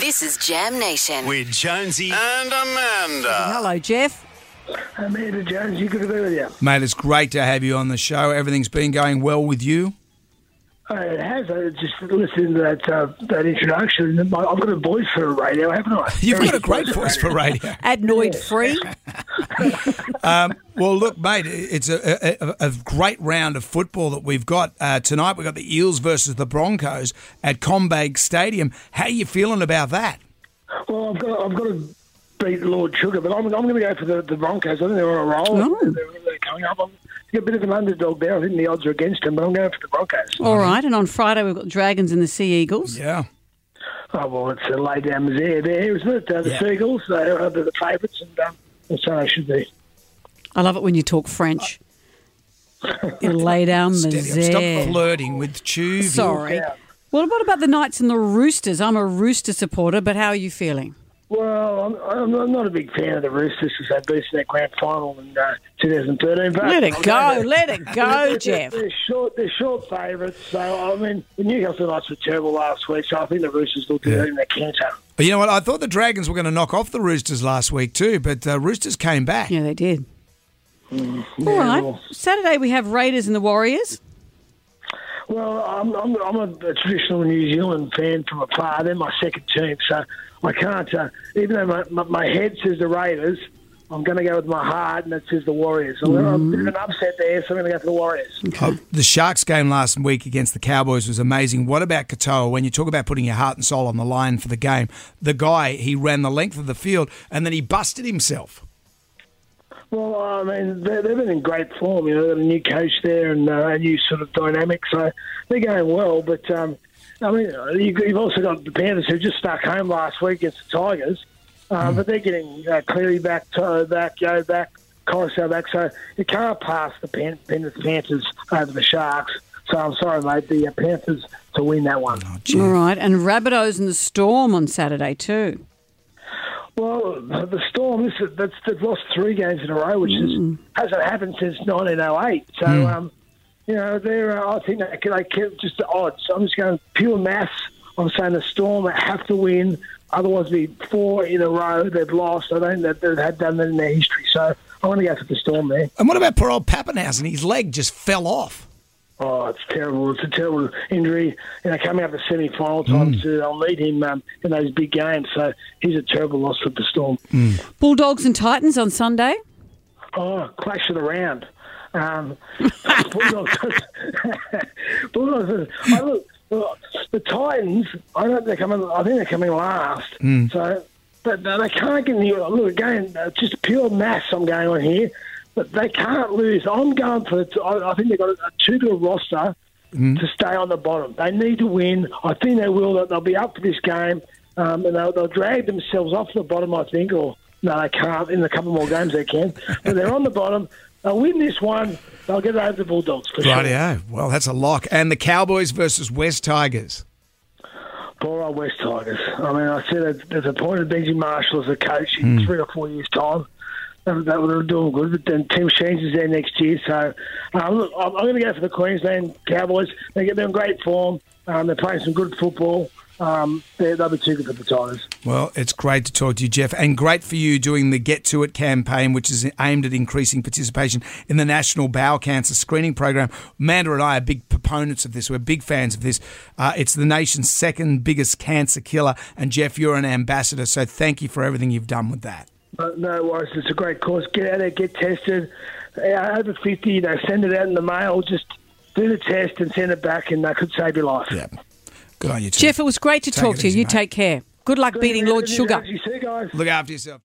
This is Jam Nation. with Jonesy and Amanda. Hello, Geoff. Amanda Jones, you good to be with you. Mate, it's great to have you on the show. Everything's been going well with you. Uh, it has. I just listening to that uh, that introduction. I've got a voice for a radio, haven't I? You've Very got a great voice for radio. Adenoid free. Well, look, mate, it's a, a, a great round of football that we've got uh, tonight. We've got the Eels versus the Broncos at CommBank Stadium. How are you feeling about that? Well, I've got I've got to beat Lord Sugar, but I'm, I'm going to go for the, the Broncos. I think they're on a roll. Oh. They're, they're coming up. I'm a bit of an underdog there. I think the odds are against them, but I'm going for the Broncos. All right, and on Friday we've got Dragons and the Sea Eagles. Yeah. Oh well, it's a lay down misère there, isn't it? Uh, the Yeah. Seagulls, they're uh, the favourites, and um, that's how they should be. I love it when you talk French. You lay down the Steady up. Stop flirting with Chuve. Sorry. Yeah. Well, what about the Knights and the Roosters? I'm a Rooster supporter, but how are you feeling? Well, I'm, I'm not- not a big fan of the Roosters because they boosted that grand final in uh, 2013. But Let it go, let it go, Geoff. They're short, they're short favourites. So, I mean, the Newcastle Knights were terrible last week, so I think the Roosters will do it in their canter. But you know what? I thought the Dragons were going to knock off the Roosters last week too, but uh, Roosters came back. Yeah, they did. All Yeah, right. well- Saturday we have Raiders and the Warriors. Well, I'm, I'm, I'm a, a traditional New Zealand fan from afar. They're my second team, so I can't. Uh, even though my, my, my head says the Raiders, I'm going to go with my heart, and it says the Warriors. So I'm a bit of an upset there, so I'm going to go for the Warriors. Uh, the Sharks game last week against the Cowboys was amazing. What about Katoa? When you talk about putting your heart and soul on the line for the game, the guy he ran the length of the field and then he busted himself. Well, I mean, they- they've been in great form. You know, they've got a new coach there and uh, a new sort of dynamic, so they're going well. But um, I mean, you- you've also got the Panthers who just stuck home last week against the Tigers, uh, but they're getting uh, Cleary back, To'o back, Yeo back, Koroisau back, so you can't pass the Pan- Pan- Panthers over the Sharks. So I'm sorry, mate. The uh, Panthers to win that one. All right, and Rabbitohs and the Storm on Saturday too. Well, the Storm, this is, that's, they've lost three games in a row, which is, hasn't happened since 1908. So, um, you know, they're, uh, I think they can, they can just the odds. So I'm just going pure maths. I'm saying the Storm have to win, otherwise, it'd be four in a row they've lost. I don't think they've had done that in their history. So, I want to go for the Storm there. And what about poor old Papenhuyzen? His leg just fell off. Oh, it's terrible. It's a terrible injury. You know, coming up the semi-final time, too. I'll need him um, in those big games. So, he's a terrible loss for the Storm. Bulldogs and Titans on Sunday. Oh, clash of the round. Um, Bulldogs. Bulldogs. I look, look, the Titans. I don't. think They're coming. I think they're coming last. So, but they can't get any. Look again. uh, Just pure maths. I'm going on here, but they can't lose. I'm going for. I I think they've got a, too good a roster to stay on the bottom. They need to win. I think they will. They'll- They'll be up for this game, um, and they'll, they'll drag themselves off the bottom. I think, or no, they can't. In a couple more games, they can. But they're on the bottom. They'll win this one. They'll get over the Bulldogs for sure. Rightio. Well, that's a lock. And the Cowboys versus West Tigers. Poor old West Tigers. I mean, I said that there's a point of Benji Marshall as a coach in three or four years' time. That, that would have doing good, but then Tim Sheens is there next year. So, um, look, I'm, I'm going to go for the Queensland Cowboys. They get them in great form. Um, they're playing some good football. Um, they're, they'll be too good for the Tigers. Well, it's great to talk to you, Geoff, and great for you doing the Get To It campaign, which is aimed at increasing participation in the National Bowel Cancer Screening Program. Amanda and I are big proponents of this. We're big fans of this. Uh, it's the nation's second biggest cancer killer, and Geoff, you're an ambassador, so thank you for everything you've done with that. But no worries, it's a great cause. Get out there, get tested. Over 50, you know, send it out in the mail. Just do the test and send it back, and that could save your life. Yeah. Good on you, too. Geoff, it was great to Take talk to you. easy, You mate. take care. Good luck beating Lord Sugar. See you guys. Look after yourself.